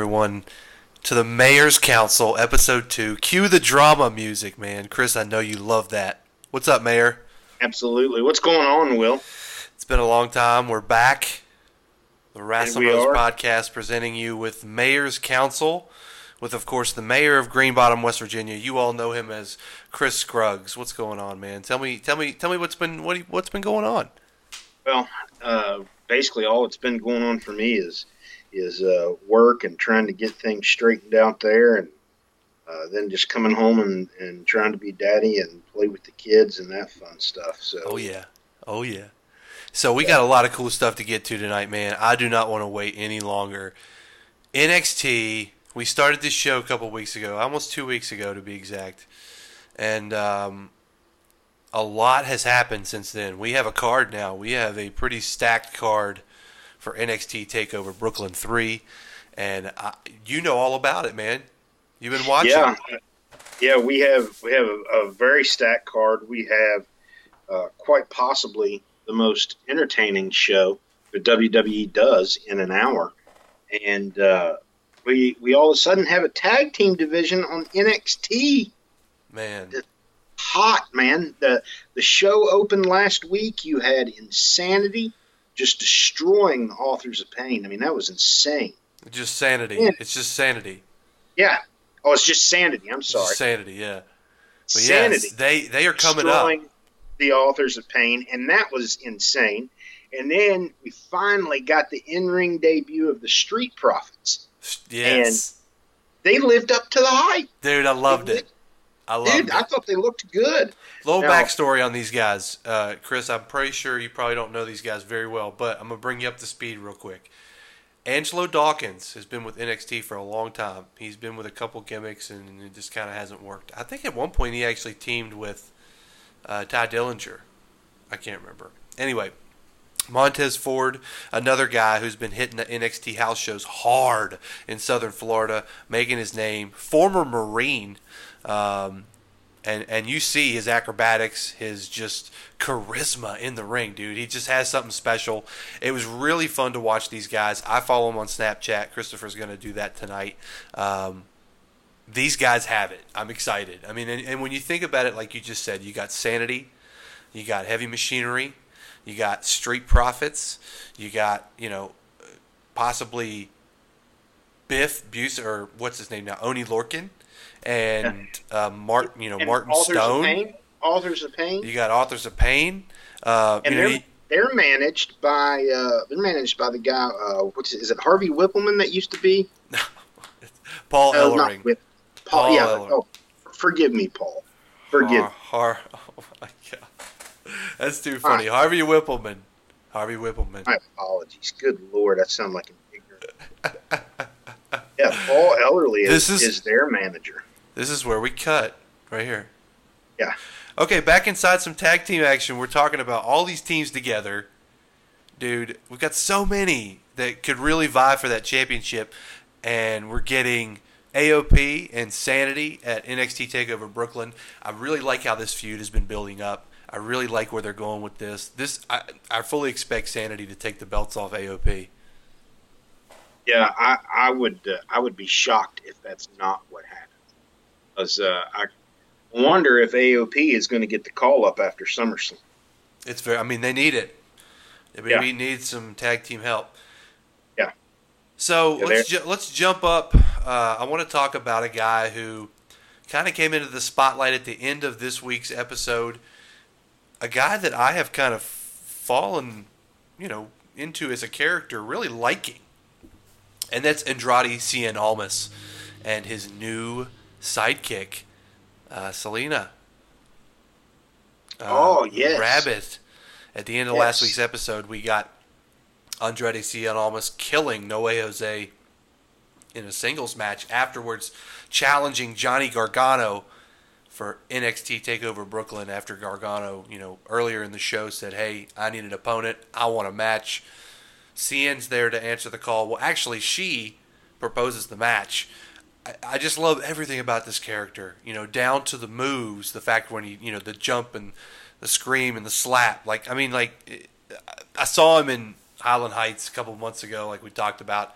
Everyone, to the Mayor's Council, Episode 2. Cue the drama music, man. Chris, I know you love that. What's up, Mayor? Absolutely. What's going on, Will? It's been a long time. We're back. The Rasmus podcast presenting you with Mayor's Council, with, of course, the mayor of Green Bottom, West Virginia. You all know him as Chris Scruggs. What's going on, man? Tell me, tell me, tell me what's been what, what's been going on. Well, uh, basically, all that's been going on for me is is uh, work and trying to get things straightened out there, and uh, then just coming home and, and trying to be daddy and play with the kids and that fun stuff. So, Oh yeah, oh yeah. So we got a lot of cool stuff to get to tonight, man. I do not want to wait any longer. NXT. We started this show a couple weeks ago, almost two weeks ago to be exact, and um, a lot has happened since then. We have a card now. We have a pretty stacked card for NXT Takeover Brooklyn Three, and I, you know all about it, man. You've been watching. yeah, yeah, we have we have a, a very stacked card. We have uh, quite possibly the most entertaining show that WWE does in an hour, and uh, we we all of a sudden have a tag team division on NXT. man. Hot man! the The show opened last week. You had Insanity just destroying the Authors of Pain. I mean, that was insane. Just sanity. Yeah. It's just sanity. Yeah. Oh, it's just Sanity. I'm sorry. sanity. Yeah. But Sanity. yes, they they are coming up. the authors of pain, and that was insane. And then we finally got the in-ring debut of the Street Profits. Yes, And They lived up to the hype, dude, I loved it. I loved dude. it. I thought they looked good. Little Now- backstory on these guys, uh, Chris. I'm pretty sure you probably don't know these guys very well, but I'm gonna bring you up to speed real quick. Angelo Dawkins has been with NXT for a long time. He's been with a couple gimmicks, and it just kind of hasn't worked. I think at one point he actually teamed with uh, Tye Dillinger. I can't remember. Anyway, Montez Ford, another guy who's been hitting the NXT house shows hard in Southern Florida, making his name. Former Marine, um, and and you see his acrobatics, his just charisma in the ring, dude. He just has something special. It was really fun to watch these guys. I follow him on Snapchat. Christopher's going to do that tonight. Um, these guys have it. I'm excited. I mean, and, and when you think about it, like you just said, you got Sanity, you got Heavy Machinery, you got Street Profits, you got you know possibly Biff Busick or what's his name now, Oney Lorcan, and uh, Martin, you know And Martin authors Stone. Of pain, authors of pain, You got Authors of Pain. Uh, and you know, they're he- they're managed by uh, they're managed by the guy. Uh, what's is it Harvey Wippleman that used to be? Paul Uh, not Ellering. Paul. Paul yeah. Ellering. Oh, forgive me, Paul. Forgive. Har, Har, oh my god, that's too funny. Harvey Wippleman. Harvey Wippleman. My apologies. Good lord, that sounds like an ignorant. yeah, Paul Ellering is, is- is their manager. This is where we cut right here. Yeah. Okay, back inside some tag team action. We're talking about all these teams together. Dude, we've got so many that could really vie for that championship. And we're getting AOP and Sanity at NXT TakeOver Brooklyn. I really like how this feud has been building up. I really like where they're going with this. This I, I fully expect Sanity to take the belts off AOP. Yeah, I, I would uh, I would be shocked if that's not what happened. Because uh, I wonder if AOP is going to get the call up after SummerSlam. It's very. I mean, they need it. They Yeah. maybe need some tag team help. Yeah. So Yeah, let's ju- let's jump up. Uh, I want to talk about a guy who kind of came into the spotlight at the end of this week's episode. A guy that I have kind of fallen, you know, into as a character, really liking, and that's Andrade Cien Almas and his new sidekick, uh, Zelina. Uh, Oh, yes. Rabbit. At the end of last week's episode, we got Andrade Cien almost killing No Way Jose in a singles match. Afterwards, challenging Johnny Gargano for NXT Takeover Brooklyn. After Gargano, you know, earlier in the show said, "Hey, I need an opponent. I want a match." Cien's there to answer the call. Well, actually, she proposes the match. I, just love everything about this character. You know, down to the moves, the fact when he, you know, the jump and the scream and the slap. Like, I mean, like, I- saw him in Highland Heights a couple months ago, like we talked about.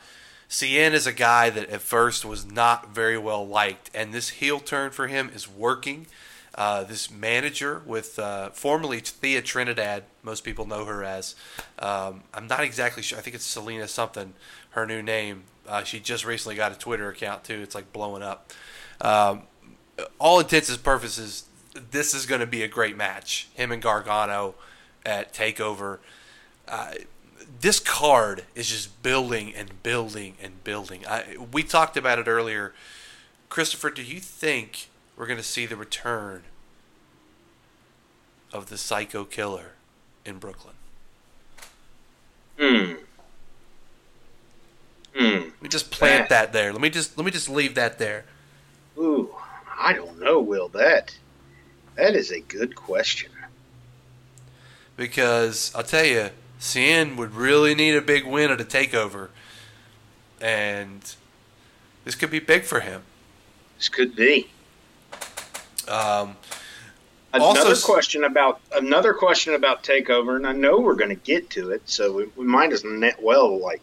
Cien is a guy that at first was not very well liked, and this heel turn for him is working. Uh, this manager with uh, formerly Thea Trinidad, most people know her as. Um, I'm not exactly sure. I think it's Zelina something, her new name. Uh, she just recently got a Twitter account too. It's like blowing up. Um, all intents and purposes, this is going to be a great match. Him and Gargano at Takeover. Uh, this card is just building and building and building. I, we talked about it earlier. Christopher, do you think we're going to see the return of the Psycho Killer in Brooklyn? Hmm. Hmm. Let me just plant that there. Let me just let me just leave that there. Ooh, I don't know, Will. That that is a good question. Because I'll tell you, Cien would really need a big win at a takeover, and this could be big for him. This could be. Um, another also- question about another question about takeover, and I know we're going to get to it, so we, we might as net well like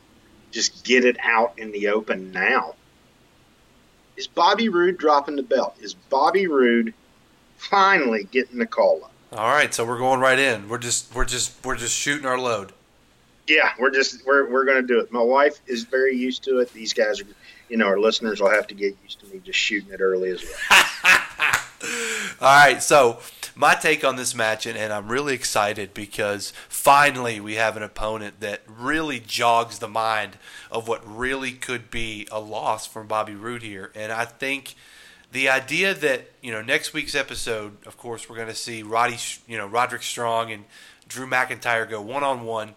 just get it out in the open now. Is Bobby Roode dropping the belt? Is Bobby Roode finally getting the call up? all right, so we're going right in. We're just we're just we're just shooting our load. Yeah, we're just we're we're going to do it. My wife is very used to it. These guys are, you know, our listeners will have to get used to me just shooting it early as well. All right, so my take on this match, and, and I'm really excited because finally we have an opponent that really jogs the mind of what really could be a loss from Bobby Roode here. And I think the idea that you know next week's episode, of course, we're going to see Roddy, you know, Roderick Strong and Drew McIntyre go one on one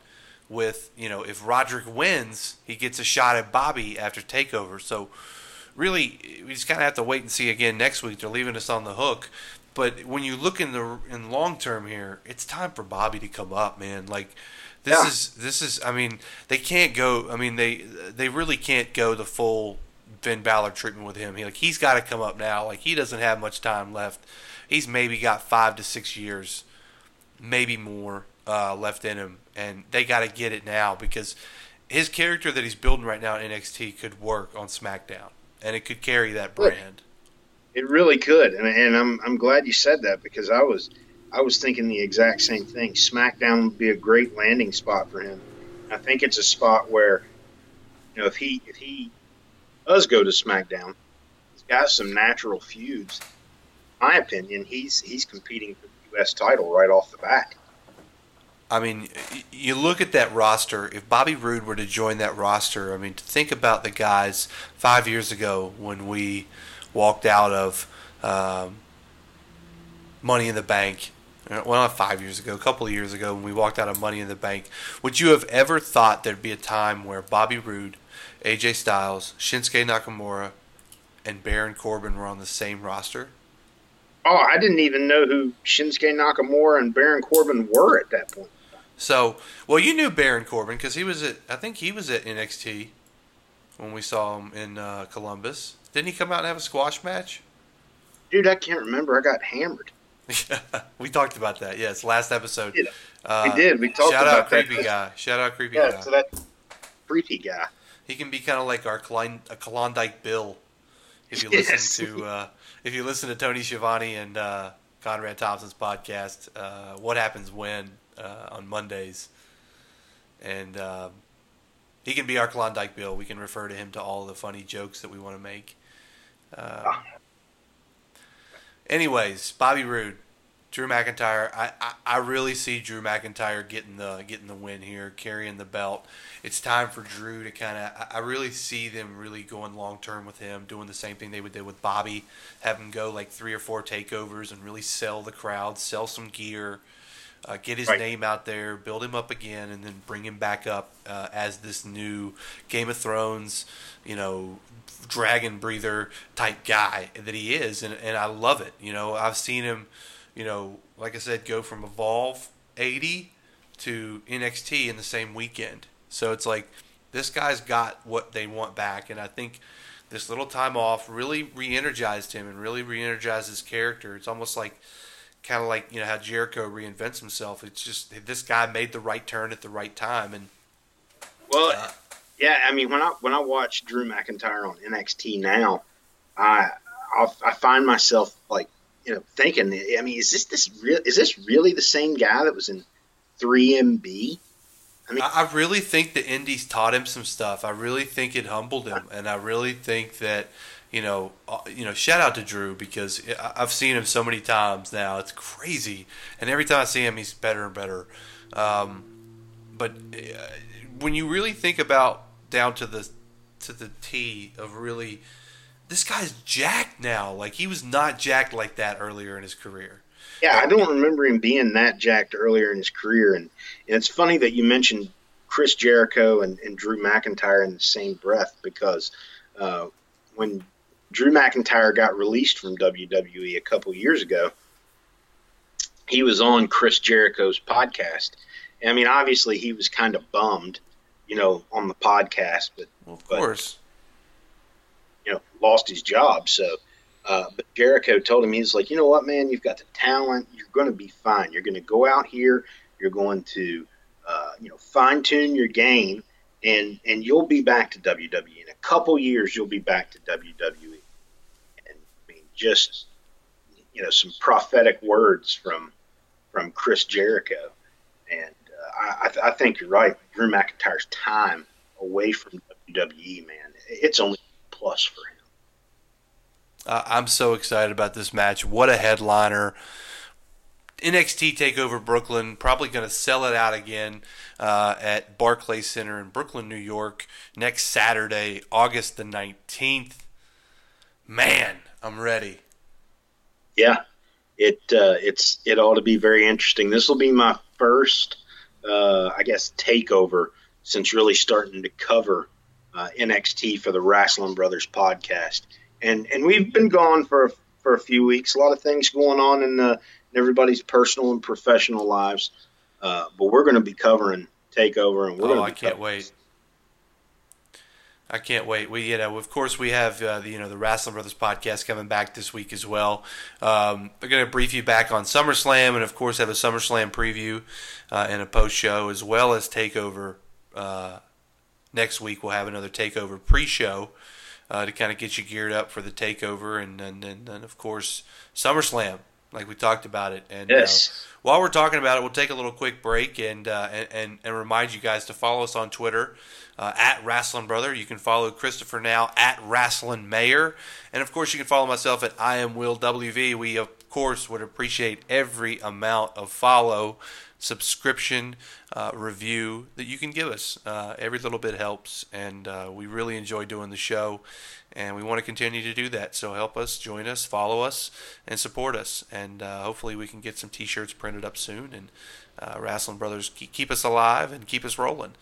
with you know if Roderick wins, he gets a shot at Bobby after Takeover. So really, we just kind of have to wait and see again next week. They're leaving us on the hook. But when you look in the in long term here, it's time for Bobby to come up, man. Like this Yeah. is this is. I mean, they can't go. I mean, they they really can't go the full Finn Balor treatment with him. He like he's got to come up now. Like he doesn't have much time left. He's maybe got five to six years, maybe more uh, left in him, and they got to get it now because his character that he's building right now in NXT could work on SmackDown, and it could carry that brand. It really could, and, and I'm I'm glad you said that because I was I was thinking the exact same thing. SmackDown would be a great landing spot for him. I think it's a spot where, you know, if he if he does go to SmackDown, he's got some natural feuds. In my opinion, he's he's competing for the U.S. title right off the bat. I mean, you look at that roster. If Bobby Roode were to join that roster, I mean, to think about the guys five years ago when we walked out of um, Money in the Bank. uh, Well, not five years ago, a couple of years ago, when we walked out of Money in the Bank. Would you have ever thought there'd be a time where Bobby Roode, AJ Styles, Shinsuke Nakamura, and Baron Corbin were on the same roster? Oh, I didn't even know who Shinsuke Nakamura and Baron Corbin were at that point. So, well, you knew Baron Corbin because he was at, I think he was at NXT when we saw him in uh, Columbus. Didn't he come out and have a squash match? Dude, I can't remember. I got hammered. we talked about that. Yes, last episode. Yeah, Uh, we did. We talked shout about out that. creepy guy. Shout out creepy Yeah, guy. so that creepy guy. He can be kind of like our Klon- a Klondike Bill. If you Yes. listen to uh, if you listen to Tony Schiavone and uh, Conrad Thompson's podcast, uh, what happens when uh, on Mondays, and um, he can be our Klondike Bill. We can refer to him to all the funny jokes that we want to make. Uh, anyways, Bobby Roode, Drew McIntyre. I, I, I really see Drew McIntyre getting the getting the win here, carrying the belt. It's time for Drew to kind of. I I really see them really going long term with him, doing the same thing they would did with Bobby, have him go like three or four takeovers and really sell the crowd, sell some gear, uh, get his Right. name out there, build him up again, and then bring him back up uh, as this new Game of Thrones, you know, dragon breather type guy that he is, and and I love it. You know, I've seen him, you know, like I said, go from Evolve 80 to NXT in the same weekend. So it's like this guy's got what they want back, and I think this little time off really re-energized him and really re-energized his character. It's almost like kind of like you know how Jericho reinvents himself. It's just this guy made the right turn at the right time, and Well, Uh, Yeah, I mean when I when I watch Drew McIntyre on NXT now, I I'll, I find myself like you know thinking, I mean, is this this real? Is this really the same guy that was in 3MB? I mean, I really think the Indies taught him some stuff. I really think it humbled him, and I really think that you know, uh, you know, shout out to Drew because I've seen him so many times now. It's crazy, and every time I see him, he's better and better. Um, but uh, when you really think about down to the to the T of really, this guy's jacked now. Like he was not jacked like that earlier in his career. Yeah, I don't remember him being that jacked earlier in his career, and, and it's funny that you mentioned Chris Jericho and, and Drew McIntyre in the same breath because uh, when Drew McIntyre got released from WWE a couple years ago, he was on Chris Jericho's podcast. I mean, obviously he was kind of bummed, you know, on the podcast, but well, of course, you know, lost his job. So, uh, but Jericho told him he's like, you know what, man, you've got the talent. You're going to be fine. You're going to go out here. You're going to, uh, you know, fine tune your game, and and you'll be back to WWE in a couple years. You'll be back to WWE And I mean, just you know some prophetic words from from Chris Jericho, and uh, I, I, think you're right. Drew McIntyre's time away from WWE, man, it's only plus for him. Uh, I'm so excited about this match. What a headliner! NXT Takeover Brooklyn probably going to sell it out again uh, at Barclays Center in Brooklyn, New York, next Saturday, August the 19th. Man, I'm ready. Yeah, it uh, it's it ought to be very interesting. This will be my first, uh, I guess, takeover since really starting to cover uh, NXT for the Wrestling Brothers podcast, and and we've been gone for for a few weeks. A lot of things going on in, in everybody's personal and professional lives, uh, but we're going to be covering takeover, and we're oh. I can't wait. I can't wait. We, you know, of course, we have uh, the, you know, the Wrestling Brothers podcast coming back this week as well. Um, we're going to brief you back on SummerSlam, and of course, have a SummerSlam preview uh, and a post show, as well as Takeover. Uh, next week, we'll have another Takeover pre-show uh, to kind of get you geared up for the Takeover, and and, and, and of course, SummerSlam, like we talked about it. And uh, while we're talking about it, we'll take a little quick break and uh, and and remind you guys to follow us on Twitter uh, at Wrestling Brother. You can follow Christopher now at Wrestling Mayor. And of course, you can follow myself at I am Will WV. We, of course, would appreciate every amount of follow, subscription, uh, review that you can give us. Uh, every little bit helps. And uh, we really enjoy doing the show. And we want to continue to do that. So help us, join us, follow us, and support us. And uh, hopefully, we can get some t shirts printed up soon. And uh, Wrestling Brothers keep us alive and keep us rolling.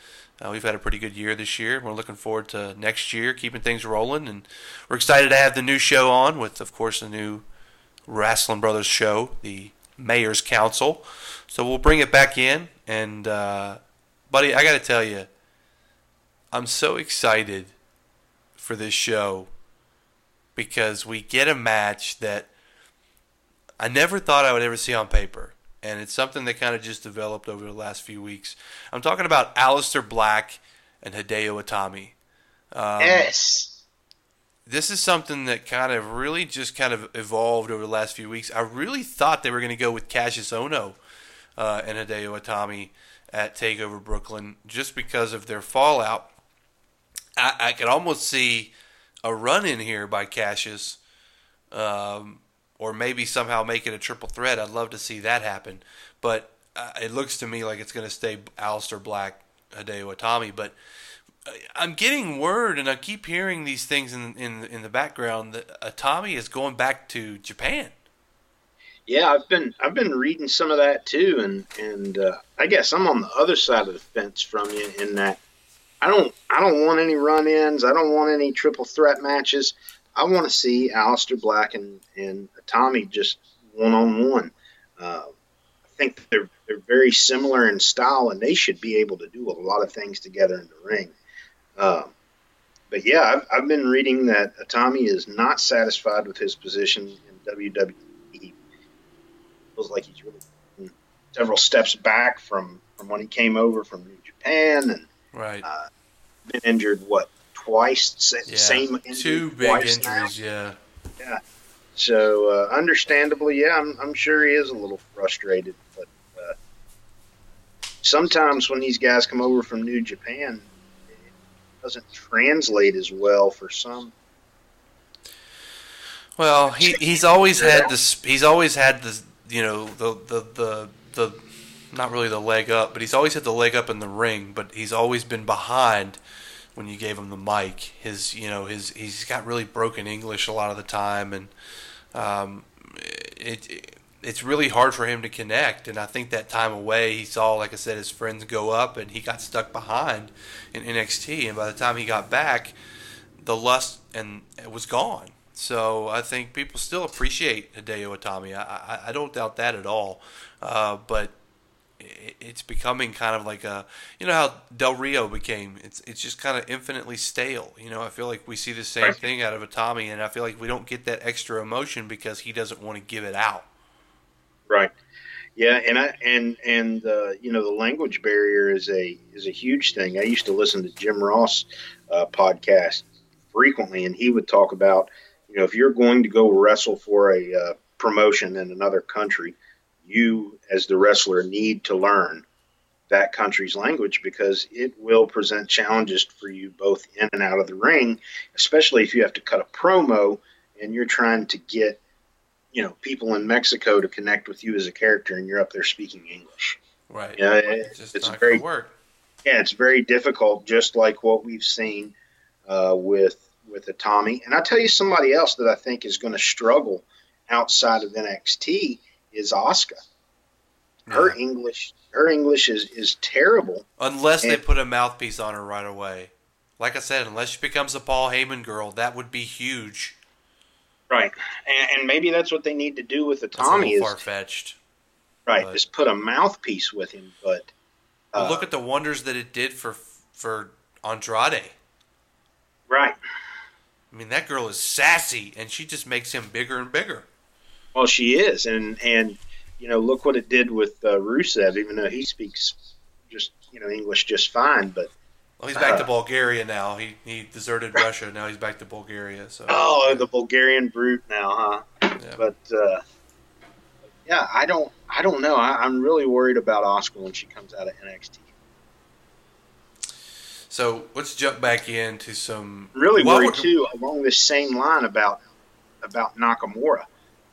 Uh, we've had a pretty good year this year. We're looking forward to next year, keeping things rolling, and we're excited to have the new show on with, of course, the new Wrestling Brothers show, the Mayor's Council. So we'll bring it back in, and uh, buddy, I got to tell you, I'm so excited for this show because we get a match that I never thought I would ever see on paper and it's something that kind of just developed over the last few weeks. I'm talking about Aleister Black and Hideo Itami. Um, yes. This is something that kind of really just kind of evolved over the last few weeks. I really thought they were going to go with Kassius Ohno uh, and Hideo Itami at Takeover Brooklyn just because of their fallout. I, I could almost see a run in here by Kassius. Um, or maybe somehow make it a triple threat. I'd love to see that happen. But uh, it looks to me like it's going to stay Aleister Black, Hideo Itami. But uh, I'm getting word, and I keep hearing these things in in in the background that Itami is going back to Japan. Yeah, I've been I've been reading some of that too, and and uh, I guess I'm on the other side of the fence from you in that I don't I don't want any run-ins. I don't want any triple threat matches. I want to see Aleister Black and, and Itami just one on one. I think they're they're very similar in style, and they should be able to do a lot of things together in the ring. Um, but yeah, I've, I've been reading that Itami is not satisfied with his position in WWE. Feels like he's really several steps back from, from when he came over from New Japan, and right. Uh, been injured what twice, Yeah. same Two big twice now. injuries, yeah. So uh, understandably, yeah, I'm, I'm sure he is a little frustrated. But uh, sometimes when these guys come over from New Japan, it doesn't translate as well for some. Well, he he's always had this. He's always had this. You know, the the the the not really the leg up, but he's always had the leg up in the ring. But he's always been behind when you gave him the mic. His you know his he's got really broken English a lot of the time, and um, it, it it's really hard for him to connect. And I think that time away, he saw, like I said, his friends go up, and he got stuck behind in NXT. And by the time he got back, the lust and it was gone. So I think people still appreciate Hideo Itami. I, I, I don't doubt that at all. Uh, but it, it's becoming kind of like a, you know how Del Rio became. It's it's just kind of infinitely stale. You know, I feel like we see the same thing out of Itami, and I feel like we don't get that extra emotion because he doesn't want to give it out. Right. Yeah, and I and and uh, you know the language barrier is a is a huge thing. I used to listen to Jim Ross uh, podcast frequently, and he would talk about you know if you're going to go wrestle for a uh, promotion in another country, you as the wrestler need to learn that country's language because it will present challenges for you both in and out of the ring, especially if you have to cut a promo and you're trying to get you know people in Mexico to connect with you as a character, and you're up there speaking English. Right. Yeah, it's just it's not very- work. Yeah, it's very difficult, just like what we've seen uh, with with Itami. And I'll tell you somebody else that I think is going to struggle outside of NXT is. Her Yeah. English, her English is is terrible. Unless they put a mouthpiece on her right away. Like I said, unless she becomes a Paul Heyman girl, that would be huge. Right, and, and maybe that's what they need to do with the Tommy a is little far fetched. right, but- is put a mouthpiece with him. But uh, look at the wonders that it did for for Andrade. right, I mean, that girl is sassy, and she just makes him bigger and bigger. Well, she is, and and you know, look what it did with uh, Rusev. Even though he speaks just you know English just fine, but Well, he's back to Uh. Bulgaria now. He he deserted Russia. Now he's back to Bulgaria. So oh, the Bulgarian brute now, huh? Yeah. But uh, yeah, I don't, I don't know. I, I'm really worried about Asuka when she comes out of NXT. So let's jump back into some. Really worried we're- too along this same line about about Nakamura,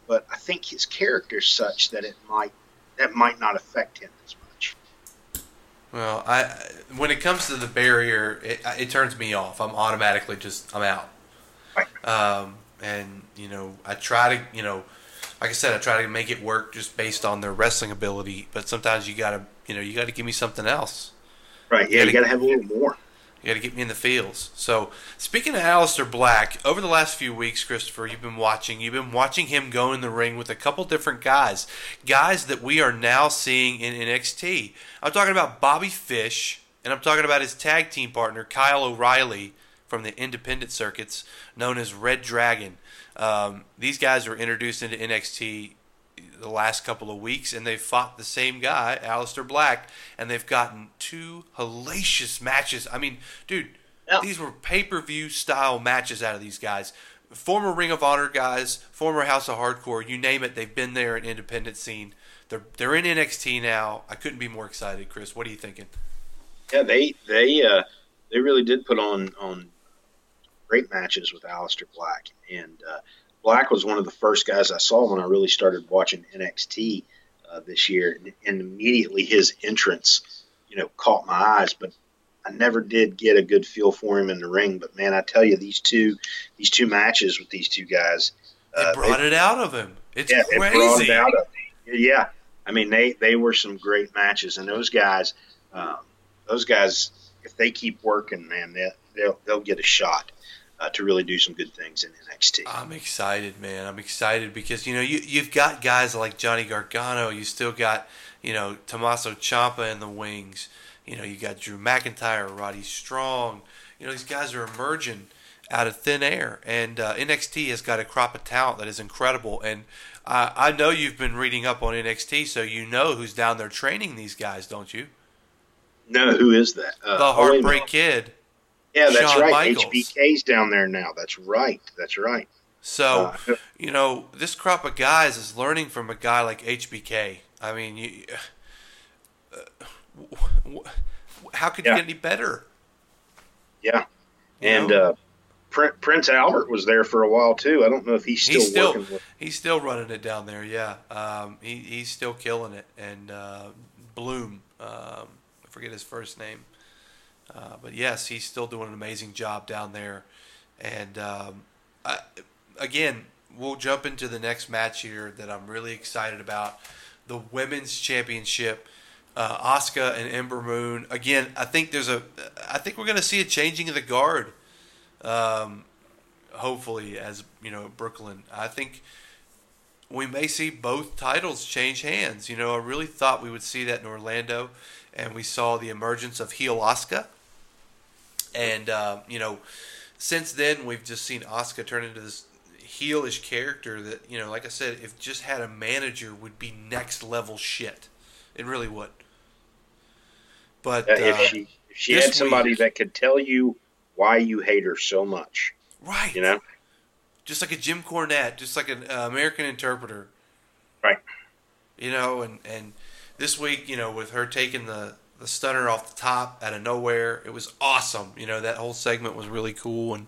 but I think his character's such that it might that might not affect him as much. Well, I when it comes to the barrier, it, it turns me off. I'm automatically just I'm out. Right. Um, and you know, I try to you know, like I said, I try to make it work just based on their wrestling ability. But sometimes you gotta you know you gotta give me something else. Right? Yeah, you got to have a little more. You got to get me in the fields. So, speaking of Aleister Black, over the last few weeks, Christopher, you've been watching. You've been watching him go in the ring with a couple different guys, guys that we are now seeing in NXT. I'm talking about Bobby Fish, and I'm talking about his tag team partner Kyle O'Reilly from the independent circuits, known as Red Dragon. Um, these guys were introduced into NXT the last couple of weeks, and they've fought the same guy, Aleister Black, and they've gotten two hellacious matches. I mean, dude, Yeah. these were pay per view style matches out of these guys. Former Ring of Honor guys, former House of Hardcore, you name it, they've been there in independent scene. They're they're in NXT now. I couldn't be more excited, Chris. What are you thinking? Yeah, they they uh, they really did put on on great matches with Aleister Black, and uh, Black was one of the first guys I saw when I really started watching NXT uh, this year, and, immediately his entrance, you know, caught my eyes. But I never did get a good feel for him in the ring. But man, I tell you, these two these two matches with these two guys, They uh, brought it out of him. It's yeah, it brought it crazy. out of. Yeah, I mean they they were some great matches, and those guys, um, those guys, if they keep working, man, they, they'll they'll get a shot uh, to really do some good things in NXT. I'm excited, man. I'm excited because you know you you've got guys like Johnny Gargano. You still got you know Tommaso Ciampa in the wings. You know you got Drew McIntyre, Roddy Strong. You know these guys are emerging out of thin air, and uh, NXT has got a crop of talent that is incredible. And uh, I know you've been reading up on NXT, so you know who's down there training these guys, don't you? no, who is that? Uh, The Heartbreak. Kid. Yeah, that's Shawn right. Michaels. HBK's down there now. That's right. That's right. So, Uh, you know, this crop of guys is learning from a guy like HBK. I mean, you, uh, w- w- how could Yeah. you get any better? Yeah. You And uh, Prin- Prince Albert was there for a while too. I don't know if he's still, he's still working with. he's still running it down there. Yeah, um, he he's still killing it. And uh, Bloom, um, I forget his first name, uh, but yes, he's still doing an amazing job down there. And um, I, again, we'll jump into the next match here that I'm really excited about, the women's championship. Uh, Asuka and Ember Moon. Again, I think there's a. I think we're going to see a changing of the guard. Um, hopefully as you know Brooklyn. I think we may see both titles change hands. You know, I really thought we would see that in Orlando, and we saw the emergence of heel Asuka. And uh, you know, since then we've just seen Asuka turn into this heelish character that you know, like I said, if just had a manager, would be next level shit. It really would. But Uh, uh, if she if she had somebody week- that could tell you why you hate her so much, right, you know, just like a Jim Cornette, just like an uh, American interpreter. Right. You know, and and this week, you know, with her taking the the stunner off the top out of nowhere, it was awesome. You know, that whole segment was really cool. And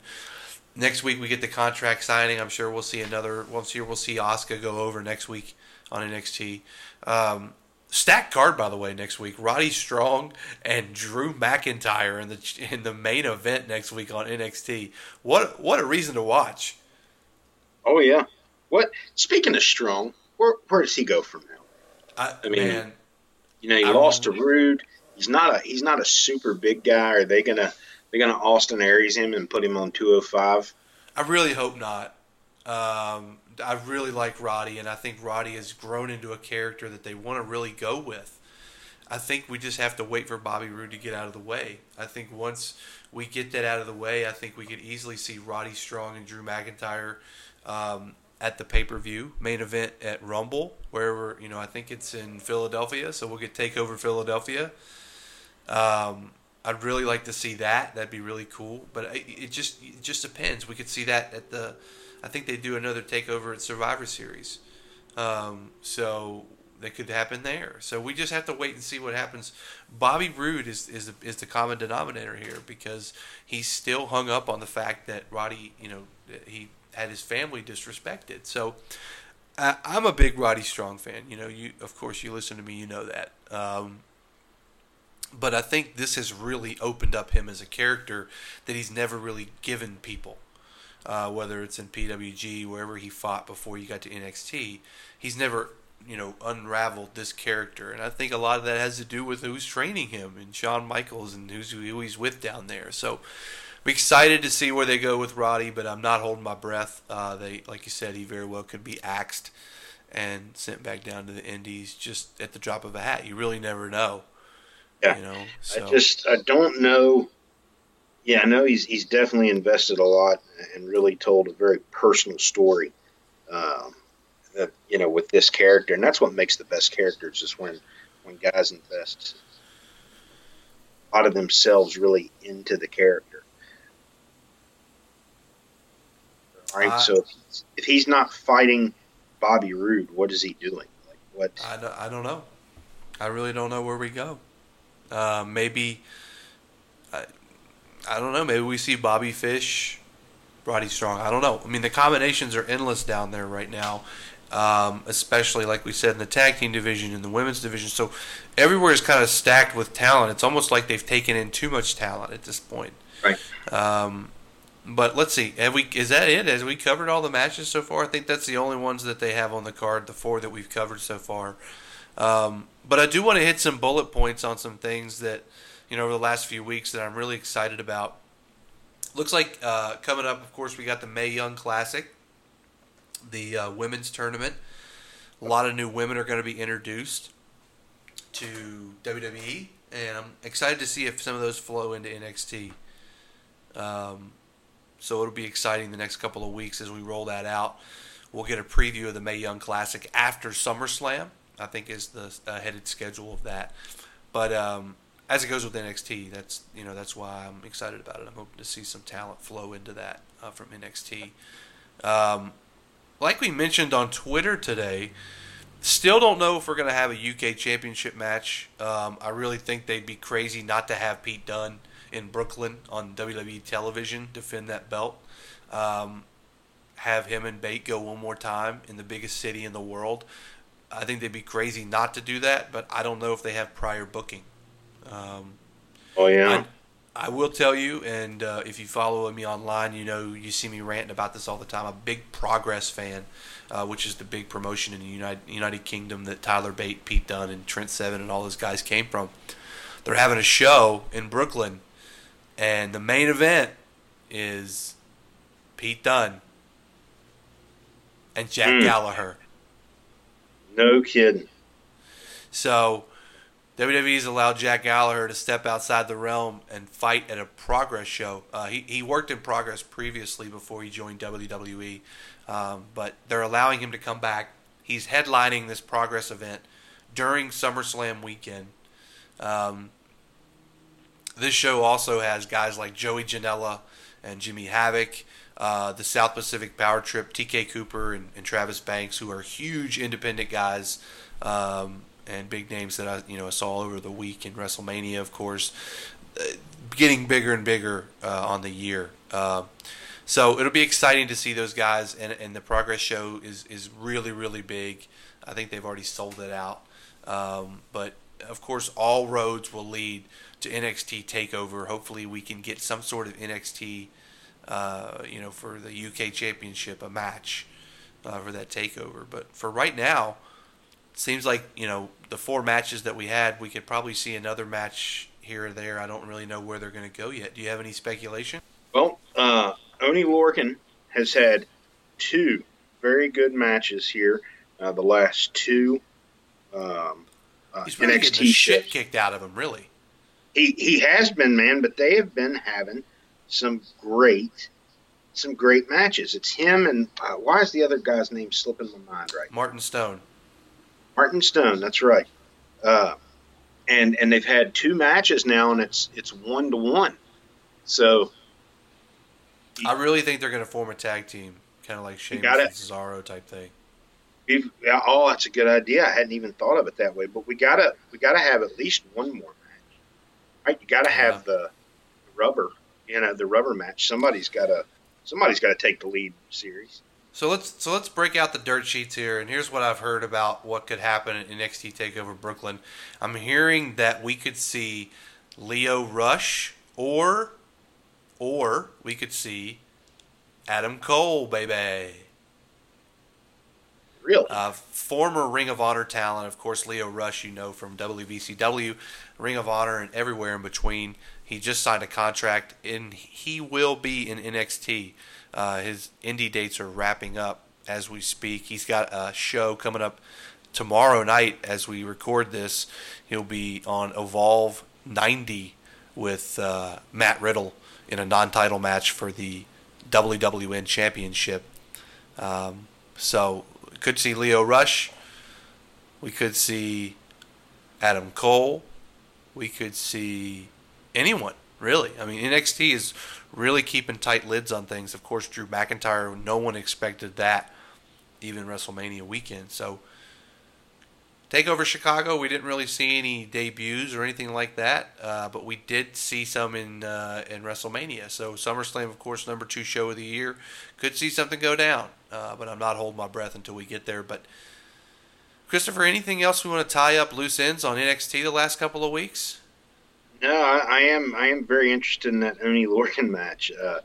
next week we get the contract signing. I'm sure we'll see another. Once here we'll see Asuka go over next week on NXT. Um, stacked card by the way next week. Roddy Strong and Drew McIntyre in the in the main event next week on NXT. What what a reason to watch. oh yeah. What? Speaking of strong, where where does he go from now? I, I mean, man, You know, he I lost to Roode. He's not a he's not a super big guy. Are they gonna they're gonna Austin Aries him and put him on two oh five? I really hope not. Um, I really like Roddy, and I think Roddy has grown into a character that they want to really go with. I think we just have to wait for Bobby Roode to get out of the way. I think once we get that out of the way, I think we could easily see Roddy Strong and Drew McIntyre um, at the pay per view main event at Rumble, wherever you know. I think it's in Philadelphia, so we'll get Takeover Philadelphia. Um, I'd really like to see that. That'd be really cool. But it just it just depends. We could see that at the. I think they do another takeover at Survivor Series, um, so that could happen there. So we just have to wait and see what happens. Bobby Roode is is the, is the common denominator here because he's still hung up on the fact that Roddy, you know, he had his family disrespected. So. I, I'm a big Roddy Strong fan. You know, you of course you listen to me, you know that. Um, but I think this has really opened up him as a character that he's never really given people. Uh, whether it's in PWG, wherever he fought before you got to NXT, he's never, you know, unraveled this character, and I think a lot of that has to do with who's training him and Shawn Michaels and who's who he's with down there. So, I'm excited to see where they go with Roddy, but I'm not holding my breath. Uh, they, like you said, he very well could be axed and sent back down to the Indies just at the drop of a hat. You really never know. Yeah. You know, so I just I don't know. Yeah, I know he's he's definitely invested a lot and really told a very personal story. Um, that you know with this character, and that's what makes the best characters is when when guys invest a lot of themselves really into the character. All right, Uh, so if he's, if he's not fighting Bobby Roode, what is he doing? Like what? I don't, I don't know. I really don't know where we go. Uh, maybe I, I don't know. Maybe we see Bobby Fish, Roddy Strong. I don't know. I mean, the combinations are endless down there right now, um, especially like we said in the tag team division and the women's division. So everywhere is kind of stacked with talent. It's almost like they've taken in too much talent at this point. Right. Um, but let's see. Have we? Is that it? Has we covered all the matches so far? I think that's the only ones that they have on the card. The four that we've covered so far. Um, but I do want to hit some bullet points on some things that you know over the last few weeks that I'm really excited about. Looks like uh, coming up, of course, we got the May Young Classic, the uh, women's tournament. A lot of new women are going to be introduced to WWE, and I'm excited to see if some of those flow into NXT. Um, so it'll be exciting the next couple of weeks as we roll that out. We'll get a preview of the May Young Classic after SummerSlam. I think is the uh, headed schedule of that. But um, as it goes with NXT, that's you know that's why I'm excited about it. I'm hoping to see some talent flow into that uh, from NXT. Um, like we mentioned on Twitter today, still don't know if we're going to have a UK Championship match. Um, I really think they'd be crazy not to have Pete Dunne in Brooklyn on WWE television defend that belt. Um, have him and Bate go one more time in the biggest city in the world. I think they'd be crazy not to do that, but I don't know if they have prior booking. Um, oh yeah. I, I, will tell you, and uh, if you follow me online, you know you see me ranting about this all the time. I'm a big Progress fan, uh, which is the big promotion in the United United Kingdom that Tyler Bate, Pete Dunne, and Trent Seven and all those guys came from. They're having a show in Brooklyn, and the main event is Pete Dunne and Jack mm. Gallagher. No kidding. So WWE's allowed Jack Gallagher to step outside the realm and fight at a Progress show. Uh, he, he worked in Progress previously before he joined WWE, um, but they're allowing him to come back. He's headlining this Progress event during SummerSlam weekend. Um, this show also has guys like Joey Janela and Jimmy Havoc uh, the South Pacific Power Trip, TK Cooper and, and, Travis Banks, who are huge independent guys um, and big names that I you know I saw over the week in WrestleMania, of course, uh, getting bigger and bigger uh, on the year. Uh, so it'll be exciting to see those guys, and, and the Progress Show is is really really big. I think they've already sold it out, um, but of course all roads will lead to NXT Takeover. Hopefully, we can get some sort of NXT uh, you know, for the UK Championship, a match uh, for that takeover. But for right now, seems like you know the four matches that we had, we could probably see another match here or there. I don't really know where they're going to go yet. Do you have any speculation? Well, uh, Oney Lorcan has had two very good matches here. Uh, the last two um, uh, He's really NXT shit kicked out of him, really. He he has been, man, but they have been having some great some great matches. It's him and uh, why is the other guy's name slipping my mind right? Martin Stone. Martin Stone, that's right. Uh, and and they've had two matches now, and it's it's one to one. So I really think they're going to form a tag team, kind of like Sheamus and Cesaro type thing. We've, oh, that's a good idea. I hadn't even thought of it that way. But we gotta we gotta have at least one more match, right? You gotta have yeah. the rubber you know the rubber match. Somebody's got to somebody's got to take the lead series. So let's so let's break out the dirt sheets here, and here's what I've heard about what could happen in NXT Takeover Brooklyn. I'm hearing that we could see Lio Rush, or or we could see Adam Cole, baby. Really? Uh, former Ring of Honor talent, of course, Lio Rush, you know from WVCW, Ring of Honor, and everywhere in between. He just signed a contract, and he will be in NXT. Uh, his indie dates are wrapping up as we speak. He's got a show coming up tomorrow night as we record this. He'll be on Evolve 90 with uh, Matt Riddle in a non-title match for the WWN Championship. Um, so could see Lio Rush. We could see Adam Cole. We could see anyone really. I mean, NXT is really keeping tight lids on things. Of course, Drew McIntyre, no one expected that, even WrestleMania weekend. So, Takeover Chicago, we didn't really see any debuts or anything like that, uh, but we did see some in uh, in WrestleMania. So SummerSlam, of course, number two show of the year, could see something go down, uh, but I'm not holding my breath until we get there. But Christopher, anything else we want to tie up loose ends on NXT the last couple of weeks? No, I, I, am. I am very interested in that Oney Lorcan match, uh,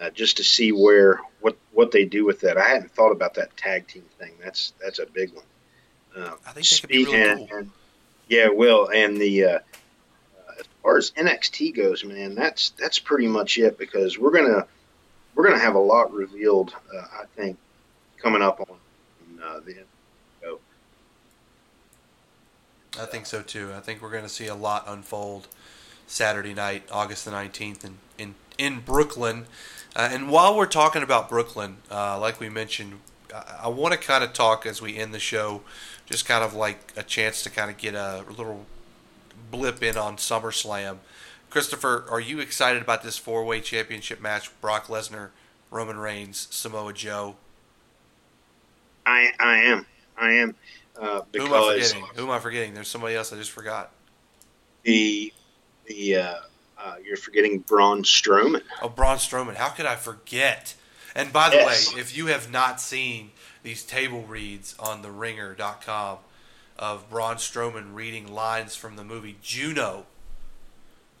uh, just to see where what what they do with that. I hadn't thought about that tag team thing. That's that's a big one. Uh, I think that could be really and, cool. And, yeah, will and the uh, uh, as far as NXT goes, man, that's that's pretty much it because we're gonna we're gonna have a lot revealed. Uh, I think coming up on the show. I think so too. I think we're going to see a lot unfold Saturday night, August the 19th, in, in, in Brooklyn. Uh, and while we're talking about Brooklyn, uh, like we mentioned, I, I want to kind of talk as we end the show, just kind of like a chance to kind of get a little blip in on SummerSlam. Christopher, are you excited about this four way championship match? Brock Lesnar, Roman Reigns, Samoa Joe. I I am I am uh, Who am I because forgetting? Who am I forgetting? There's somebody else I just forgot. the the uh, uh, you're forgetting Braun Strowman. Oh, Braun Strowman. How could I forget? And by the Yes. way, if you have not seen these table reads on theringer.com of Braun Strowman reading lines from the movie Juno,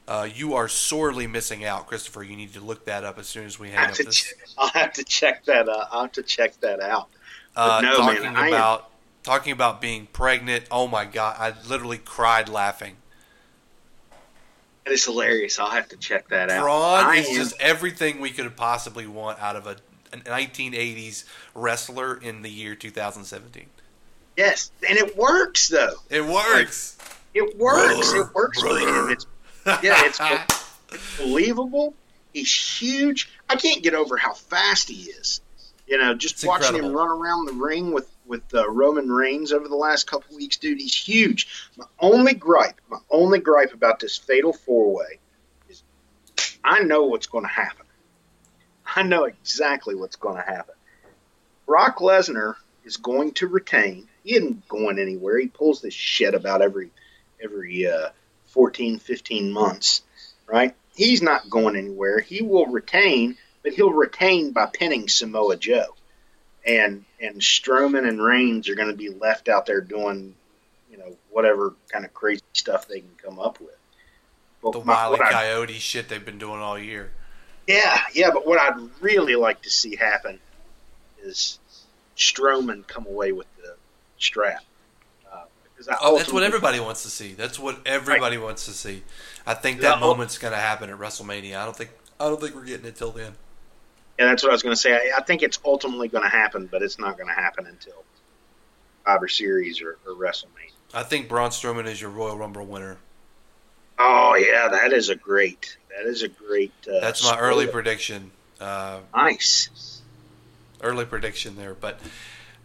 uh, you are sorely missing out, Christopher. You need to look that up as soon as we hang have up this. I'll have to check that. Uh, I'll have to check that out. Uh, no, man, talking am- about talking about being pregnant. Oh my god, I literally cried laughing. That is hilarious. I'll have to check that out. Braun I is am- just everything we could possibly want out of a, a 1980s wrestler in the year 2017. yes, and it works though. It works. It works. Brr, it works for him. It's yeah, it's believable. He's huge. I can't get over how fast he is. You know, just It's watching him run around the ring with with uh, Roman Reigns over the last couple weeks, dude. He's huge. My only gripe, my only gripe about this fatal four way is, I know what's going to happen. I know exactly what's going to happen. Brock Lesnar is going to retain. He isn't going anywhere. He pulls this shit about every every uh, 14, 15 months, right? He's not going anywhere. He will retain, but he'll retain by pinning Samoa Joe. And and Strowman and Reigns are going to be left out there doing, you know, whatever kind of crazy stuff they can come up with. But the wily what I- coyote shit they've been doing all year. yeah, yeah, but what I'd really like to see happen is Strowman come away with the strap. Uh, Oh, that's what everybody wants to see. That's what everybody wants to see. I think that moment's going to happen at WrestleMania. I don't think I don't think we're getting it till then. Yeah, that's what I was going to say. I, I think it's ultimately going to happen, but it's not going to happen until Survivor Series or, or WrestleMania. I think Braun Strowman is your Royal Rumble winner. Oh yeah, that is a great. That is a great. Uh, That's my early prediction. Uh, nice. early prediction there. But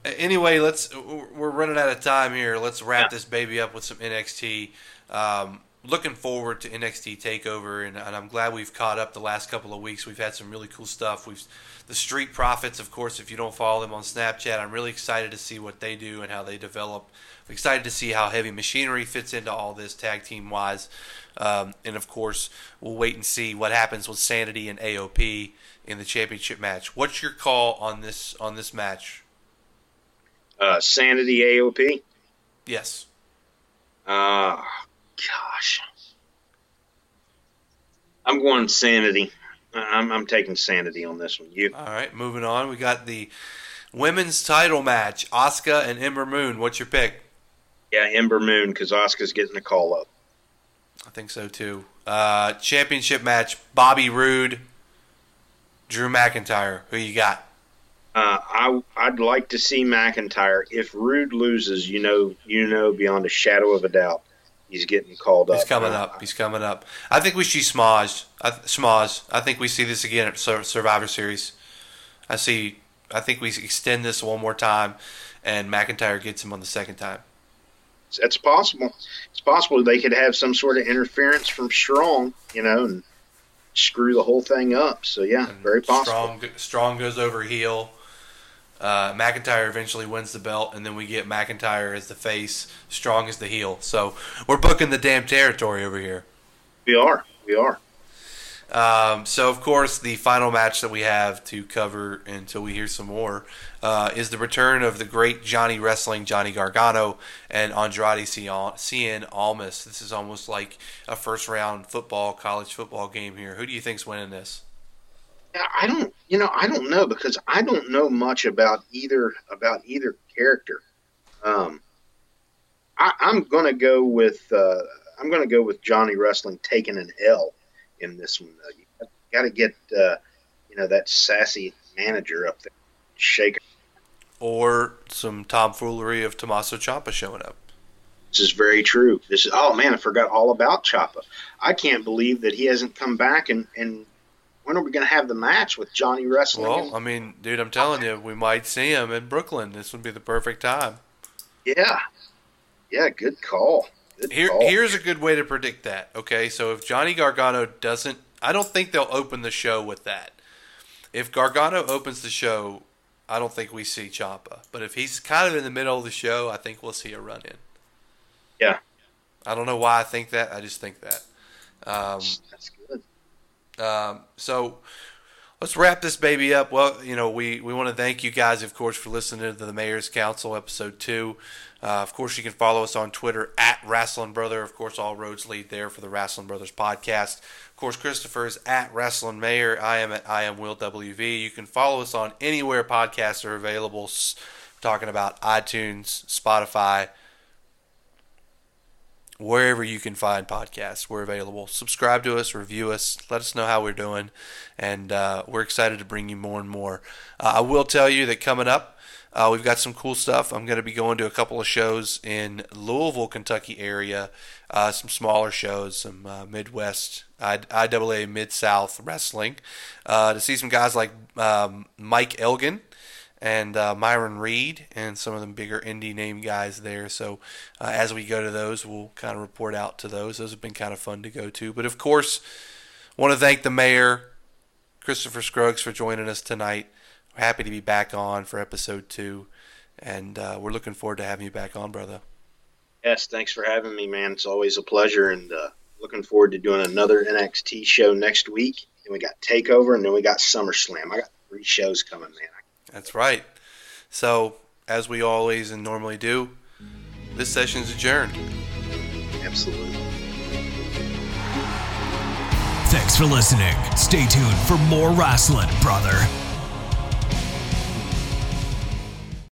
uh, anyway, let's we're running out of time here. Let's wrap Yeah. this baby up with some NXT. Um, looking forward to NXT Takeover, and, and I'm glad we've caught up the last couple of weeks. We've had some really cool stuff. We've the Street Profits, of course. If you don't follow them on Snapchat, I'm really excited to see what they do and how they develop. I'm excited to see how Heavy Machinery fits into all this tag team wise. Um, and of course, we'll wait and see what happens with Sanity and AOP in the championship match. What's your call on this on this match? Uh, Sanity AOP. Yes. Uh, gosh. I'm going Sanity. I'm, I'm taking Sanity on this one. You? All right, moving on. We got the women's title match: Asuka and Ember Moon. What's your pick? Yeah, Ember Moon because Asuka's getting a call up. I think so too. Uh, championship match: Bobby Roode, Drew McIntyre. Who you got? Uh, I I'd like to see McIntyre. If Roode loses, you know, you know, beyond a shadow of a doubt, he's getting called He's up. He's coming up. He's coming up. I think we see Smaz. I, Smaz. I think we see this again at Survivor Series. I see. I think we extend this one more time, and McIntyre gets him on the second time. It's possible. It's possible they could have some sort of interference from Strong, you know, and screw the whole thing up. So yeah, And very possible. Strong, Strong goes over heel. Uh, McIntyre eventually wins the belt, and then we get McIntyre as the face, Strong as the heel. So we're booking the damn territory over here. We are. We are. Um, so of course, the final match that we have to cover until we hear some more uh, is the return of the great Johnny Wrestling, Johnny Gargano, and Andrade Cien Almas. This is almost like a first round football, college football game here. Who do you think's winning this? I don't, you know, I don't know because I don't know much about either about either character. Um, I, I'm gonna go with uh, I'm gonna go with Johnny Wrestling taking an L in this one. You got to get uh, you know that sassy manager up there, shake. Or some tomfoolery of Tommaso Ciampa showing up? This is very true. This is oh man, I forgot all about Ciampa. I can't believe that he hasn't come back and and when are we going to have the match with Johnny Wrestling? Well, I mean, dude, I'm telling you, we might see him in Brooklyn. This would be the perfect time. Yeah. Yeah, good call. Here, here's a good way to predict that. Okay, so if Johnny Gargano doesn't, I don't think they'll open the show with that. If Gargano opens the show, I don't think we see Ciampa. But if he's kind of in the middle of the show, I think we'll see a run in. Yeah. I don't know why I think that. I just think that. Um, That's good. Um, so let's wrap this baby up. Well, you know, we, we want to thank you guys, of course, for listening to the Mayor's Council episode two. Uh, of course, you can follow us on Twitter at Wrestling Brother. Of course, all roads lead there for the Wrestling Brothers podcast. Of course, Christopher is at Wrestling Mayor. I am at I am Will WV. You can follow us on anywhere podcasts are available. Talking about iTunes, Spotify, wherever you can find podcasts. We're available. Subscribe to us, review us, let us know how we're doing, and uh, we're excited to bring you more and more. Uh, I will tell you that coming up, uh, we've got some cool stuff. I'm going to be going to a couple of shows in Louisville, Kentucky area, uh, some smaller shows, some uh, Midwest, I- IWA Mid South wrestling, uh, to see some guys like um, Mike Elgin and uh, Myron Reed and some of the bigger indie name guys there. So uh, as we go to those, we'll kind of report out to those. Those have been kind of fun to go to. But of course, want to thank the mayor, Christopher Scruggs, for joining us tonight. We're happy to be back on for episode two, and uh, we're looking forward to having you back on, brother. Yes, thanks for having me, man. It's always a pleasure, and uh, looking forward to doing another NXT show next week. And we got Takeover, and then we got SummerSlam. I got three shows coming, man. That's right. So, as we always and normally do, this session's adjourned. Absolutely. Thanks for listening. Stay tuned for more wrestling, brother.